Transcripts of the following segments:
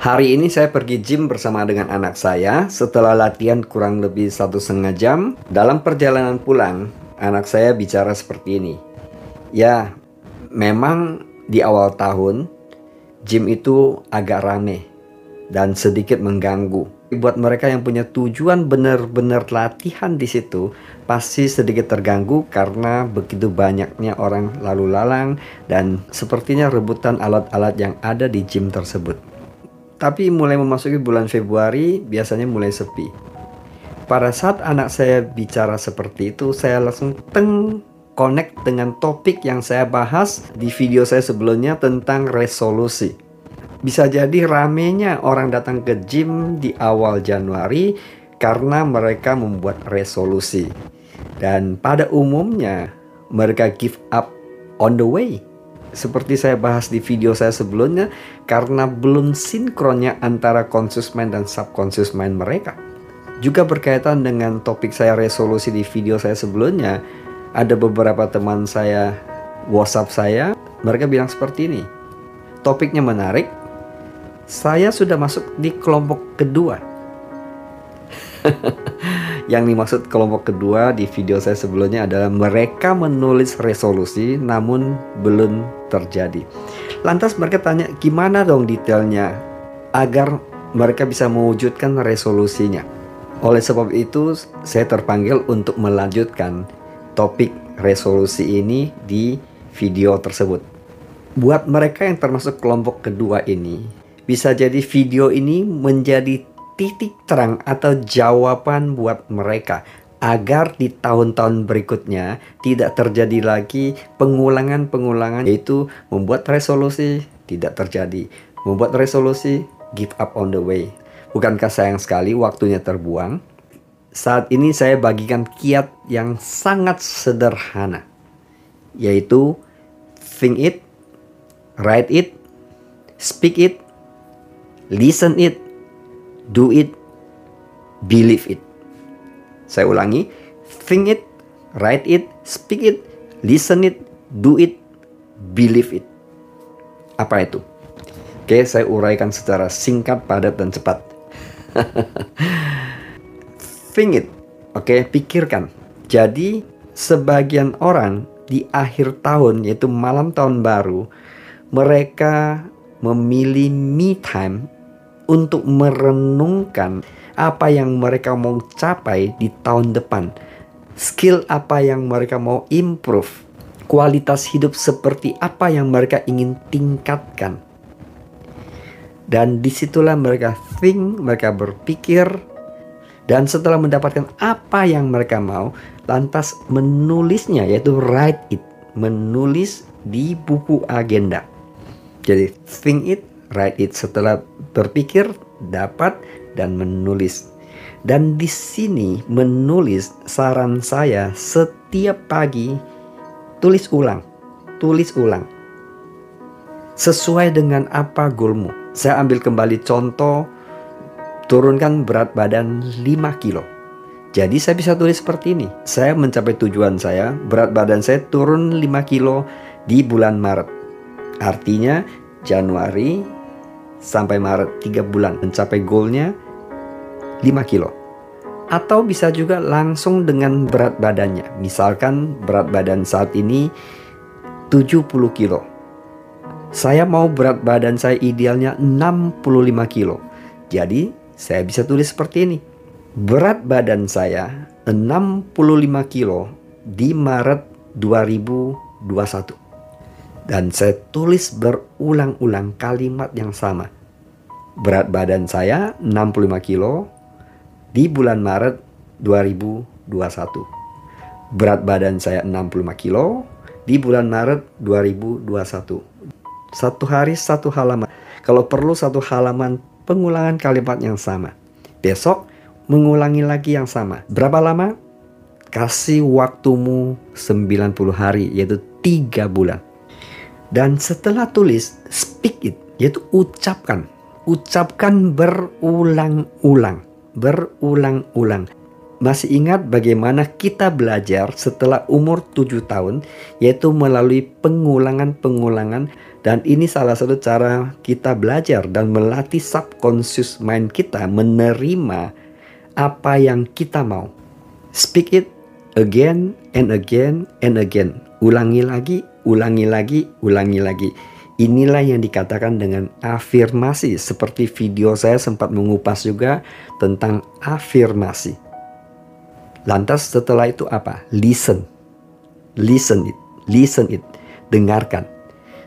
Hari ini saya pergi gym bersama dengan anak saya. Setelah latihan kurang lebih satu setengah jam, dalam perjalanan pulang, anak saya bicara seperti ini. Ya, memang di awal tahun, gym itu agak rame dan sedikit mengganggu. Buat mereka yang punya tujuan benar-benar latihan di situ, pasti sedikit terganggu karena begitu banyaknya orang lalu lalang dan sepertinya rebutan alat-alat yang ada di gym tersebut. Tapi mulai memasuki bulan Februari biasanya mulai sepi. Pada saat anak saya bicara seperti itu, saya langsung teng connect dengan topik yang saya bahas di video saya sebelumnya tentang resolusi. Bisa jadi ramenya orang datang ke gym di awal Januari karena mereka membuat resolusi. Dan pada umumnya mereka give up on the way seperti saya bahas di video saya sebelumnya, karena belum sinkronnya antara conscious mind dan subconscious mind mereka. Juga berkaitan dengan topik saya resolusi di video saya sebelumnya, ada beberapa teman saya WhatsApp saya, mereka bilang seperti ini. Topiknya menarik, saya sudah masuk di kelompok kedua. Yang dimaksud kelompok kedua di video saya sebelumnya adalah mereka menulis resolusi namun belum terjadi. Lantas mereka tanya gimana dong detailnya agar mereka bisa mewujudkan resolusinya. Oleh sebab itu saya terpanggil untuk melanjutkan topik resolusi ini di video tersebut. Buat mereka yang termasuk kelompok kedua ini, bisa jadi video ini menjadi titik terang atau jawaban buat mereka agar di tahun-tahun berikutnya tidak terjadi lagi pengulangan-pengulangan yaitu membuat resolusi tidak terjadi, membuat resolusi give up on the way. Bukankah sayang sekali waktunya terbuang? Saat ini saya bagikan kiat yang sangat sederhana yaitu think it, write it, speak it, listen it, do it, believe it. Saya ulangi, think it, write it, speak it, listen it, do it, believe it. Apa itu? Oke, saya uraikan secara singkat, padat, dan cepat. think it, oke, pikirkan. Jadi, sebagian orang di akhir tahun, yaitu malam tahun baru, mereka memilih me time untuk merenungkan apa yang mereka mau capai di tahun depan. Skill apa yang mereka mau improve. Kualitas hidup seperti apa yang mereka ingin tingkatkan. Dan di situlah mereka think, mereka berpikir, dan setelah mendapatkan apa yang mereka mau, lantas menulisnya, yaitu write it, menulis di buku agenda. Jadi think it, write it setelah berpikir, dapat dan menulis. Dan di sini menulis saran saya setiap pagi tulis ulang, tulis ulang. Sesuai dengan apa goalmu. Saya ambil kembali contoh turunkan berat badan 5 kilo. Jadi saya bisa tulis seperti ini. Saya mencapai tujuan saya, berat badan saya turun 5 kilo di bulan Maret. Artinya Januari sampai Maret 3 bulan mencapai goalnya 5 kilo. Atau bisa juga langsung dengan berat badannya. Misalkan berat badan saat ini 70 kilo. Saya mau berat badan saya idealnya 65 kilo. Jadi saya bisa tulis seperti ini. Berat badan saya 65 kilo di Maret 2021 dan saya tulis berulang-ulang kalimat yang sama. Berat badan saya 65 kilo di bulan Maret 2021. Berat badan saya 65 kilo di bulan Maret 2021. Satu hari satu halaman. Kalau perlu satu halaman pengulangan kalimat yang sama. Besok mengulangi lagi yang sama. Berapa lama? Kasih waktumu 90 hari yaitu 3 bulan. Dan setelah tulis, speak it, yaitu ucapkan. Ucapkan berulang-ulang. Berulang-ulang. Masih ingat bagaimana kita belajar setelah umur 7 tahun, yaitu melalui pengulangan-pengulangan Dan ini salah satu cara kita belajar dan melatih subconscious mind kita menerima apa yang kita mau. Speak it again and again and again. Ulangi lagi, ulangi lagi, ulangi lagi. Inilah yang dikatakan dengan afirmasi seperti video saya sempat mengupas juga tentang afirmasi. Lantas setelah itu apa? Listen. Listen it. Listen it. Dengarkan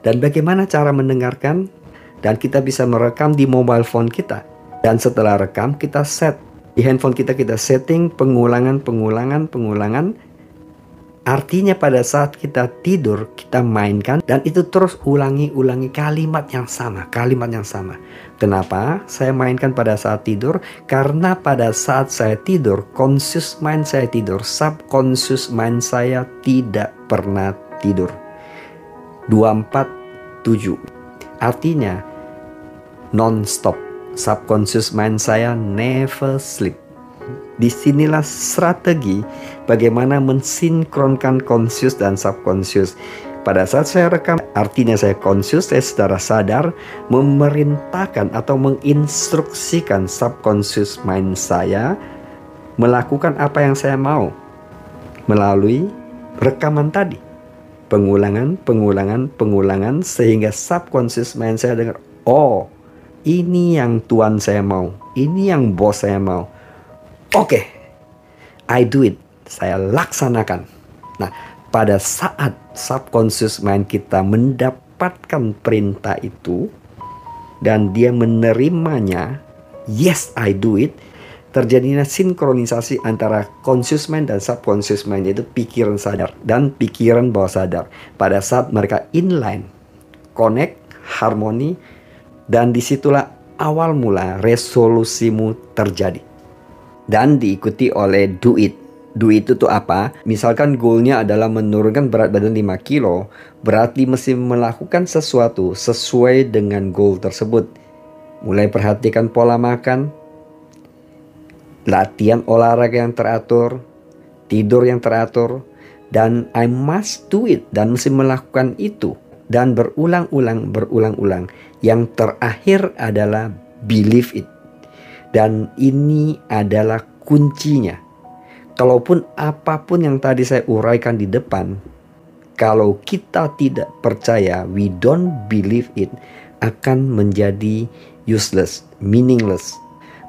dan bagaimana cara mendengarkan? Dan kita bisa merekam di mobile phone kita. Dan setelah rekam kita set. Di handphone kita kita setting pengulangan, pengulangan, pengulangan. Artinya pada saat kita tidur kita mainkan dan itu terus ulangi-ulangi kalimat yang sama, kalimat yang sama. Kenapa saya mainkan pada saat tidur? Karena pada saat saya tidur, conscious mind saya tidur, subconscious mind saya tidak pernah tidur. 247. Artinya non-stop. Subconscious mind saya never sleep. Di sinilah strategi bagaimana mensinkronkan conscious dan subconscious. Pada saat saya rekam, artinya saya conscious, saya secara sadar memerintahkan atau menginstruksikan subconscious mind saya melakukan apa yang saya mau melalui rekaman tadi pengulangan, pengulangan, pengulangan sehingga subconscious mind saya dengar, oh ini yang tuan saya mau, ini yang bos saya mau. Oke, okay, I do it, saya laksanakan. Nah, pada saat subconscious mind kita mendapatkan perintah itu dan dia menerimanya, yes I do it, terjadinya sinkronisasi antara conscious mind dan subconscious mind yaitu pikiran sadar dan pikiran bawah sadar. Pada saat mereka inline connect harmoni dan di situlah awal mula resolusimu terjadi. Dan diikuti oleh do it do it itu apa? Misalkan goalnya adalah menurunkan berat badan 5 kilo, berarti mesti melakukan sesuatu sesuai dengan goal tersebut. Mulai perhatikan pola makan, latihan olahraga yang teratur, tidur yang teratur, dan I must do it dan mesti melakukan itu dan berulang-ulang berulang-ulang. Yang terakhir adalah believe it. Dan ini adalah kuncinya. Kalaupun apa pun yang tadi saya uraikan di depan, kalau kita tidak percaya, we don't believe it, akan menjadi useless, meaningless,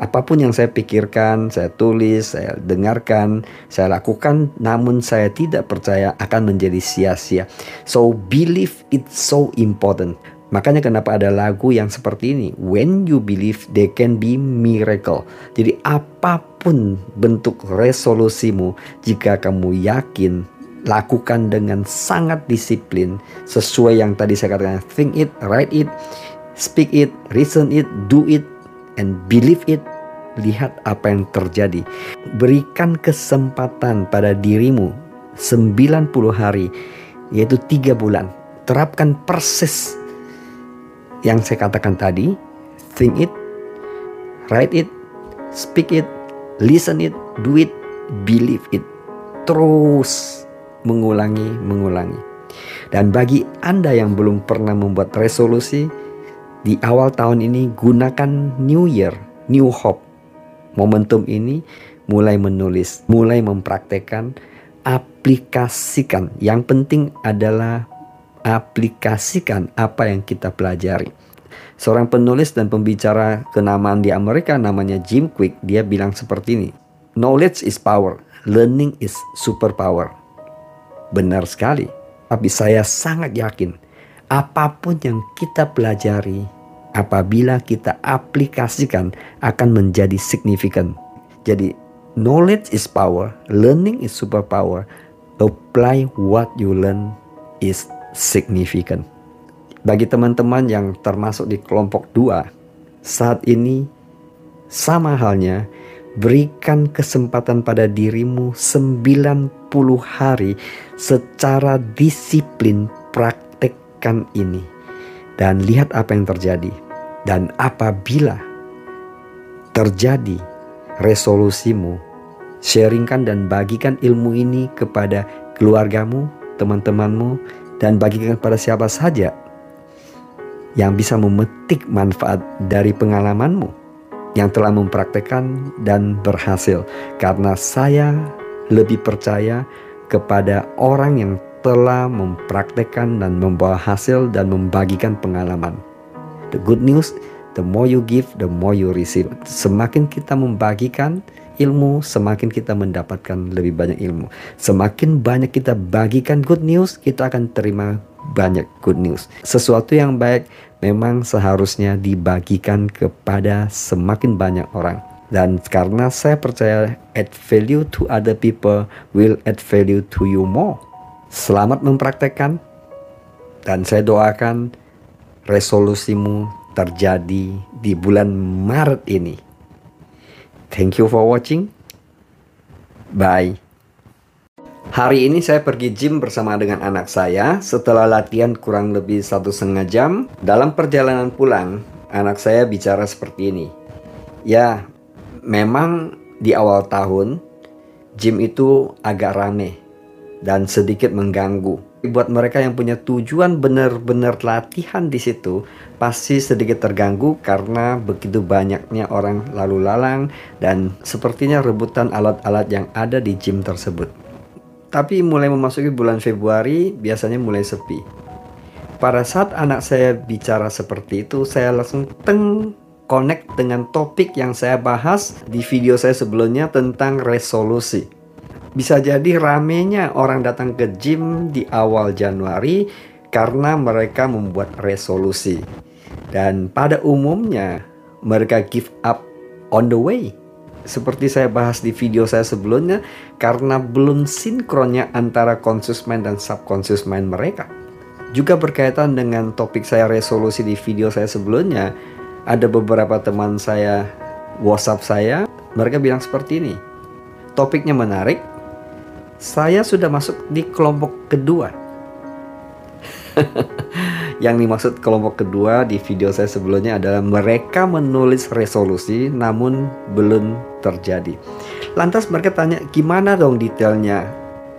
Apa pun yang saya pikirkan, saya tulis, saya dengarkan, saya lakukan, namun saya tidak percaya akan menjadi sia-sia. So believe it's so important. Makanya kenapa ada lagu yang seperti ini. When you believe, there can be miracle. Jadi apa pun bentuk resolusimu, jika kamu yakin, lakukan dengan sangat disiplin. Sesuai yang tadi saya katakan, think it, write it, speak it, reason it, do it, and believe it, lihat apa yang terjadi. Berikan kesempatan pada dirimu 90 hari, yaitu tiga bulan. Terapkan persis yang saya katakan tadi. Think it, write it, speak it, listen it, do it, believe it. Terus mengulangi, mengulangi. Dan bagi Anda yang belum pernah membuat resolusi, di awal tahun ini gunakan New Year, New Hope. Momentum ini mulai menulis, mulai mempraktekkan, aplikasikan. Yang penting adalah aplikasikan apa yang kita pelajari. Seorang penulis dan pembicara kenamaan di Amerika namanya Jim Quick, dia bilang seperti ini. Knowledge is power, learning is superpower. Benar sekali, tapi saya sangat yakin apa pun yang kita pelajari, apabila kita aplikasikan akan menjadi signifikan. Jadi, knowledge is power, learning is superpower. Apply what you learn is significant. Bagi teman-teman yang termasuk di kelompok dua, saat ini sama halnya berikan kesempatan pada dirimu 90 hari secara disiplin praktis lakukan ini dan lihat apa yang terjadi. Dan apabila terjadi resolusimu, sharingkan dan bagikan ilmu ini kepada keluargamu, teman-temanmu, dan bagikan kepada siapa saja yang bisa memetik manfaat dari pengalamanmu yang telah mempraktekkan dan berhasil karena saya lebih percaya kepada orang yang telah mempraktekkan dan membawa hasil dan membagikan pengalaman. The good news, the more you give, the more you receive. Semakin kita membagikan ilmu, semakin kita mendapatkan lebih banyak ilmu. Semakin banyak kita bagikan good news, kita akan terima banyak good news. Sesuatu yang baik memang seharusnya dibagikan kepada semakin banyak orang. Dan karena saya percaya add value to other people will add value to you more. Selamat mempraktekkan dan saya doakan resolusimu terjadi di bulan Maret ini. Thank you for watching. Bye. Hari ini saya pergi gym bersama dengan anak saya setelah latihan kurang lebih satu setengah jam. Dalam perjalanan pulang, anak saya bicara seperti ini. Ya, memang di awal tahun, gym itu agak rame dan sedikit mengganggu. Buat mereka yang punya tujuan benar-benar latihan di situ, pasti sedikit terganggu karena begitu banyaknya orang lalu lalang dan sepertinya rebutan alat-alat yang ada di gym tersebut. Tapi mulai memasuki bulan Februari biasanya mulai sepi. Pada saat anak saya bicara seperti itu, saya langsung teng connect dengan topik yang saya bahas di video saya sebelumnya tentang resolusi. Bisa jadi ramenya orang datang ke gym di awal Januari karena mereka membuat resolusi. Dan pada umumnya mereka give up on the way seperti saya bahas di video saya sebelumnya, karena belum sinkronnya antara conscious mind dan subconscious mind mereka. Juga berkaitan dengan topik saya resolusi di video saya sebelumnya, ada beberapa teman saya WhatsApp saya, mereka bilang seperti ini. Topiknya menarik. Saya sudah masuk di kelompok kedua. Yang dimaksud kelompok kedua di video saya sebelumnya adalah mereka menulis resolusi namun belum terjadi. Lantas mereka tanya gimana dong detailnya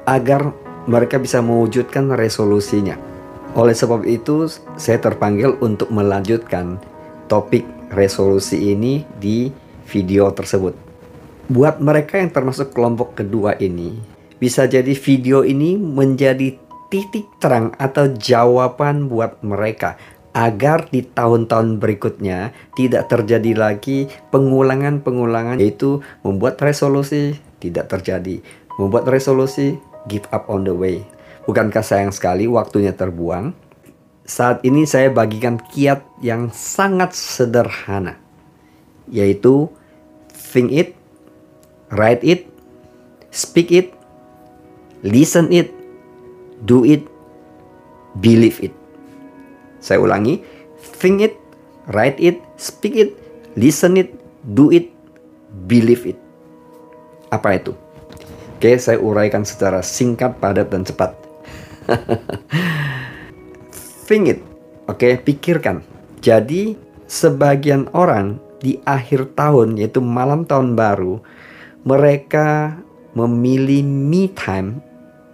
agar mereka bisa mewujudkan resolusinya. Oleh sebab itu saya terpanggil untuk melanjutkan topik resolusi ini di video tersebut. Buat mereka yang termasuk kelompok kedua ini, bisa jadi video ini menjadi titik terang atau jawaban buat mereka agar di tahun-tahun berikutnya tidak terjadi lagi pengulangan-pengulangan yaitu membuat resolusi tidak terjadi, membuat resolusi give up on the way. Bukankah sayang sekali waktunya terbuang? Saat ini saya bagikan kiat yang sangat sederhana yaitu think it, write it, speak it, listen it, do it, believe it. Saya ulangi, think it, write it, speak it, listen it, do it, believe it. Apa itu? Oke, saya uraikan secara singkat, padat, dan cepat. think it, oke, pikirkan. Jadi, sebagian orang di akhir tahun, yaitu malam tahun baru, mereka memilih me time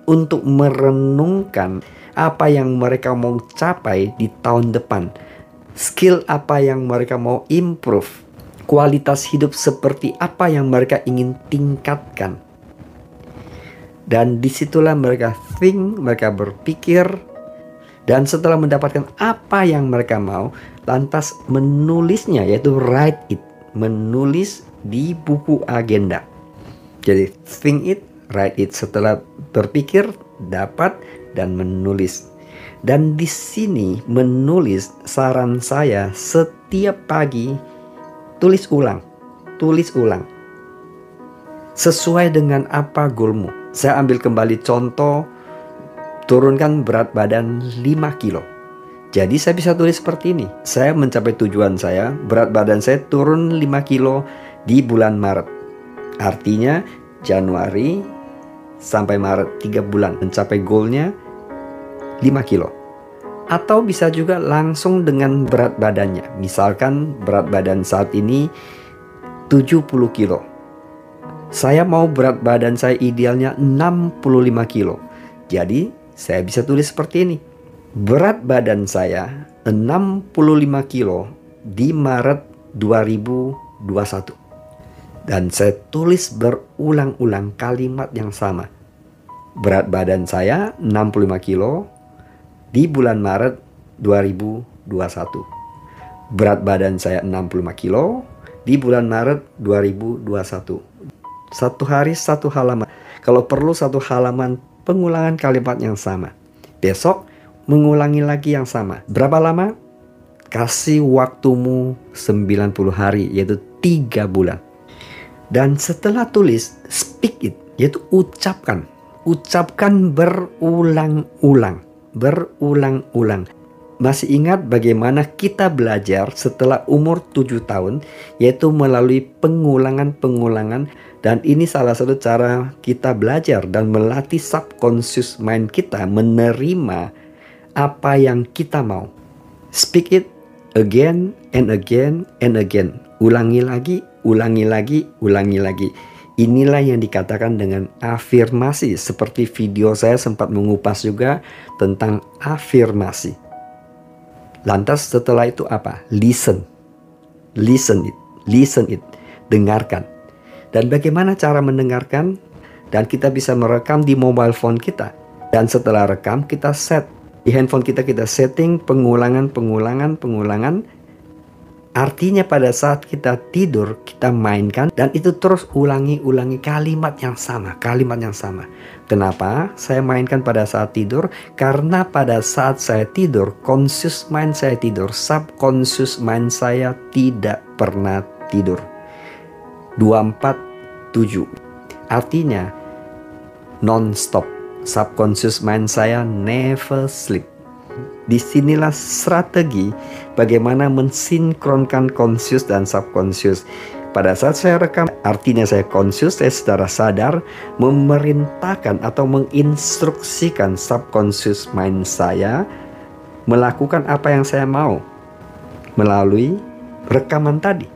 untuk merenungkan apa yang mereka mau capai di tahun depan. Skill apa yang mereka mau improve. Kualitas hidup seperti apa yang mereka ingin tingkatkan. Dan di situlah mereka think, mereka berpikir, dan setelah mendapatkan apa yang mereka mau, lantas menulisnya, yaitu write it, menulis di buku agenda. Jadi think it, write it setelah berpikir, dapat dan menulis. Dan di sini menulis saran saya setiap pagi tulis ulang, tulis ulang. Sesuai dengan apa goalmu. Saya ambil kembali contoh turunkan berat badan 5 kilo. Jadi saya bisa tulis seperti ini. Saya mencapai tujuan saya, berat badan saya turun 5 kilo di bulan Maret. Artinya Januari sampai Maret 3 bulan mencapai goalnya 5 kilo. Atau bisa juga langsung dengan berat badannya. Misalkan berat badan saat ini 70 kilo. Saya mau berat badan saya idealnya 65 kilo. Jadi saya bisa tulis seperti ini. Berat badan saya 65 kilo di Maret 2021. Dan saya tulis berulang-ulang kalimat yang sama. Berat badan saya 65 kilo di bulan Maret 2021. Berat badan saya 65 kilo di bulan Maret 2021. Satu hari satu halaman. Kalau perlu satu halaman pengulangan kalimat yang sama. Besok mengulangi lagi yang sama. Berapa lama? Kasih waktumu 90 hari, yaitu 3 bulan. Dan setelah tulis, speak it, yaitu ucapkan. Ucapkan berulang-ulang. Berulang-ulang. Masih ingat bagaimana kita belajar setelah umur 7 tahun, yaitu melalui pengulangan-pengulangan dan ini salah satu cara kita belajar dan melatih subconscious mind kita menerima apa yang kita mau. Speak it again and again and again. Ulangi lagi, ulangi lagi, ulangi lagi. Inilah yang dikatakan dengan afirmasi. Seperti video saya sempat mengupas juga tentang afirmasi. Lantas setelah itu apa? Listen. Listen it. Listen it. Dengarkan dan bagaimana cara mendengarkan? Dan kita bisa merekam di mobile phone kita. Dan setelah rekam kita set. Di handphone kita kita setting pengulangan, pengulangan, pengulangan. Artinya pada saat kita tidur kita mainkan dan itu terus ulangi-ulangi kalimat yang sama, kalimat yang sama. Kenapa saya mainkan pada saat tidur? Karena pada saat saya tidur, conscious mind saya tidur, subconscious mind saya tidak pernah tidur. 247. Artinya non-stop. Subconscious mind saya never sleep. Di sinilah strategi bagaimana mensinkronkan conscious dan subconscious. Pada saat saya rekam, artinya saya conscious, saya secara sadar memerintahkan atau menginstruksikan subconscious mind saya melakukan apa yang saya mau melalui rekaman tadi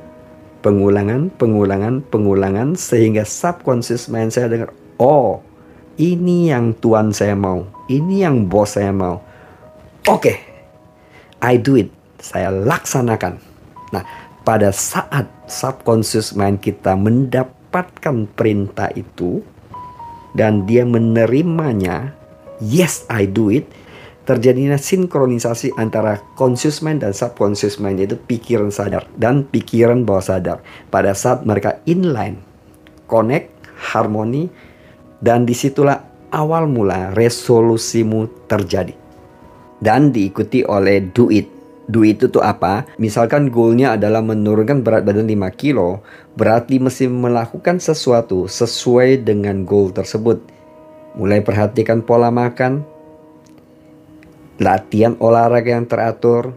pengulangan, pengulangan, pengulangan sehingga subconscious mind saya dengar, oh ini yang tuan saya mau, ini yang bos saya mau. Oke, okay, I do it, saya laksanakan. Nah, pada saat subconscious mind kita mendapatkan perintah itu dan dia menerimanya, yes I do it, terjadinya sinkronisasi antara conscious mind dan subconscious mind yaitu pikiran sadar dan pikiran bawah sadar. Pada saat mereka inline connect harmoni dan di situlah awal mula resolusimu terjadi dan diikuti oleh do it do it itu apa? Misalkan goalnya adalah menurunkan berat badan 5 kilo, berarti mesti melakukan sesuatu sesuai dengan goal tersebut. Mulai perhatikan pola makan, latihan olahraga yang teratur,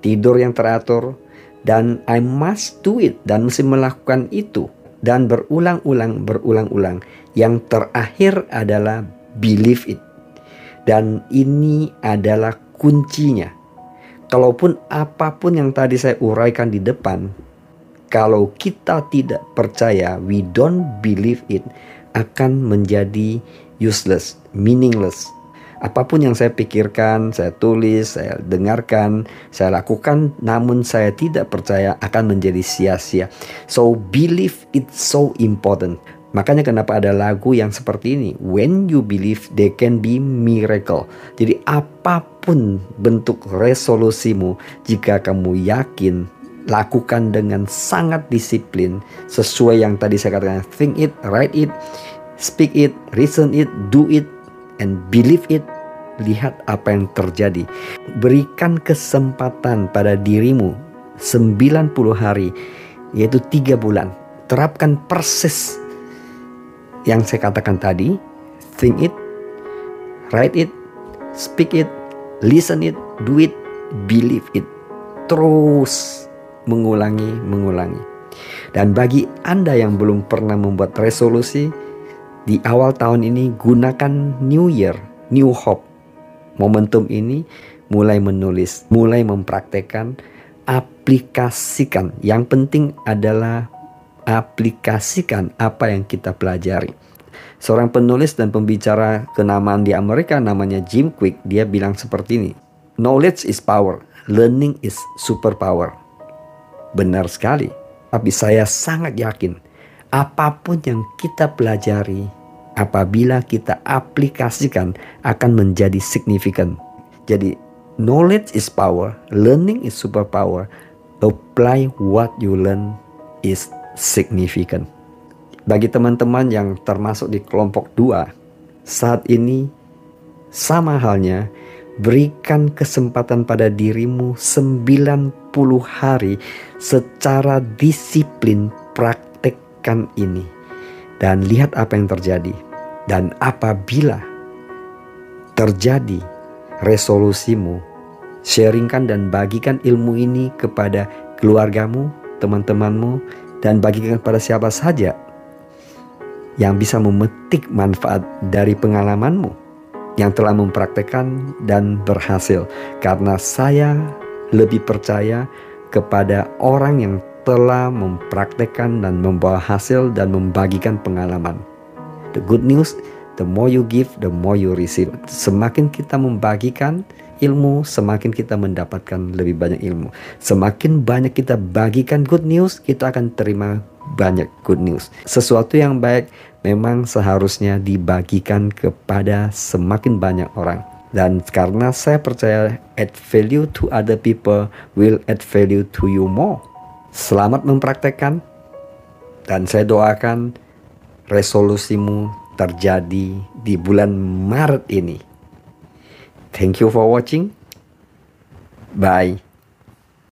tidur yang teratur, dan I must do it dan mesti melakukan itu dan berulang-ulang berulang-ulang. Yang terakhir adalah believe it. Dan ini adalah kuncinya. Kalaupun apa pun yang tadi saya uraikan di depan, kalau kita tidak percaya, we don't believe it, akan menjadi useless, meaningless, Apa pun yang saya pikirkan, saya tulis, saya dengarkan, saya lakukan, namun saya tidak percaya akan menjadi sia-sia. So believe it's so important. Makanya kenapa ada lagu yang seperti ini. When you believe, there can be miracle. Jadi apa pun bentuk resolusimu, jika kamu yakin, lakukan dengan sangat disiplin. Sesuai yang tadi saya katakan, think it, write it, speak it, reason it, do it, and believe it, lihat apa yang terjadi. Berikan kesempatan pada dirimu 90 hari, yaitu tiga bulan. Terapkan persis yang saya katakan tadi. Think it, write it, speak it, listen it, do it, believe it. Terus mengulangi, mengulangi. Dan bagi Anda yang belum pernah membuat resolusi, di awal tahun ini gunakan New Year, New Hope. Momentum ini mulai menulis, mulai mempraktekkan, aplikasikan. Yang penting adalah aplikasikan apa yang kita pelajari. Seorang penulis dan pembicara kenamaan di Amerika namanya Jim Quick, dia bilang seperti ini. Knowledge is power. learning is superpower. Benar sekali, tapi saya sangat yakin apa pun yang kita pelajari apabila kita aplikasikan akan menjadi signifikan. Jadi knowledge is power, learning is superpower. Apply what you learn is significant. Bagi teman-teman yang termasuk di kelompok dua, saat ini sama halnya berikan kesempatan pada dirimu 90 hari secara disiplin praktekkan ini dan lihat apa yang terjadi. Dan apabila terjadi resolusimu, sharingkan dan bagikan ilmu ini kepada keluargamu, teman-temanmu, dan bagikan kepada siapa saja yang bisa memetik manfaat dari pengalamanmu yang telah mempraktekkan dan berhasil karena saya lebih percaya kepada orang yang telah mempraktekkan dan membawa hasil dan membagikan pengalaman. The good news, the more you give, the more you receive. Semakin kita membagikan ilmu, semakin kita mendapatkan lebih banyak ilmu. Semakin banyak kita bagikan good news, kita akan terima banyak good news. Sesuatu yang baik memang seharusnya dibagikan kepada semakin banyak orang. Dan karena saya percaya add value to other people will add value to you more. Selamat mempraktekkan dan saya doakan resolusimu terjadi di bulan Maret ini. Thank you for watching. Bye.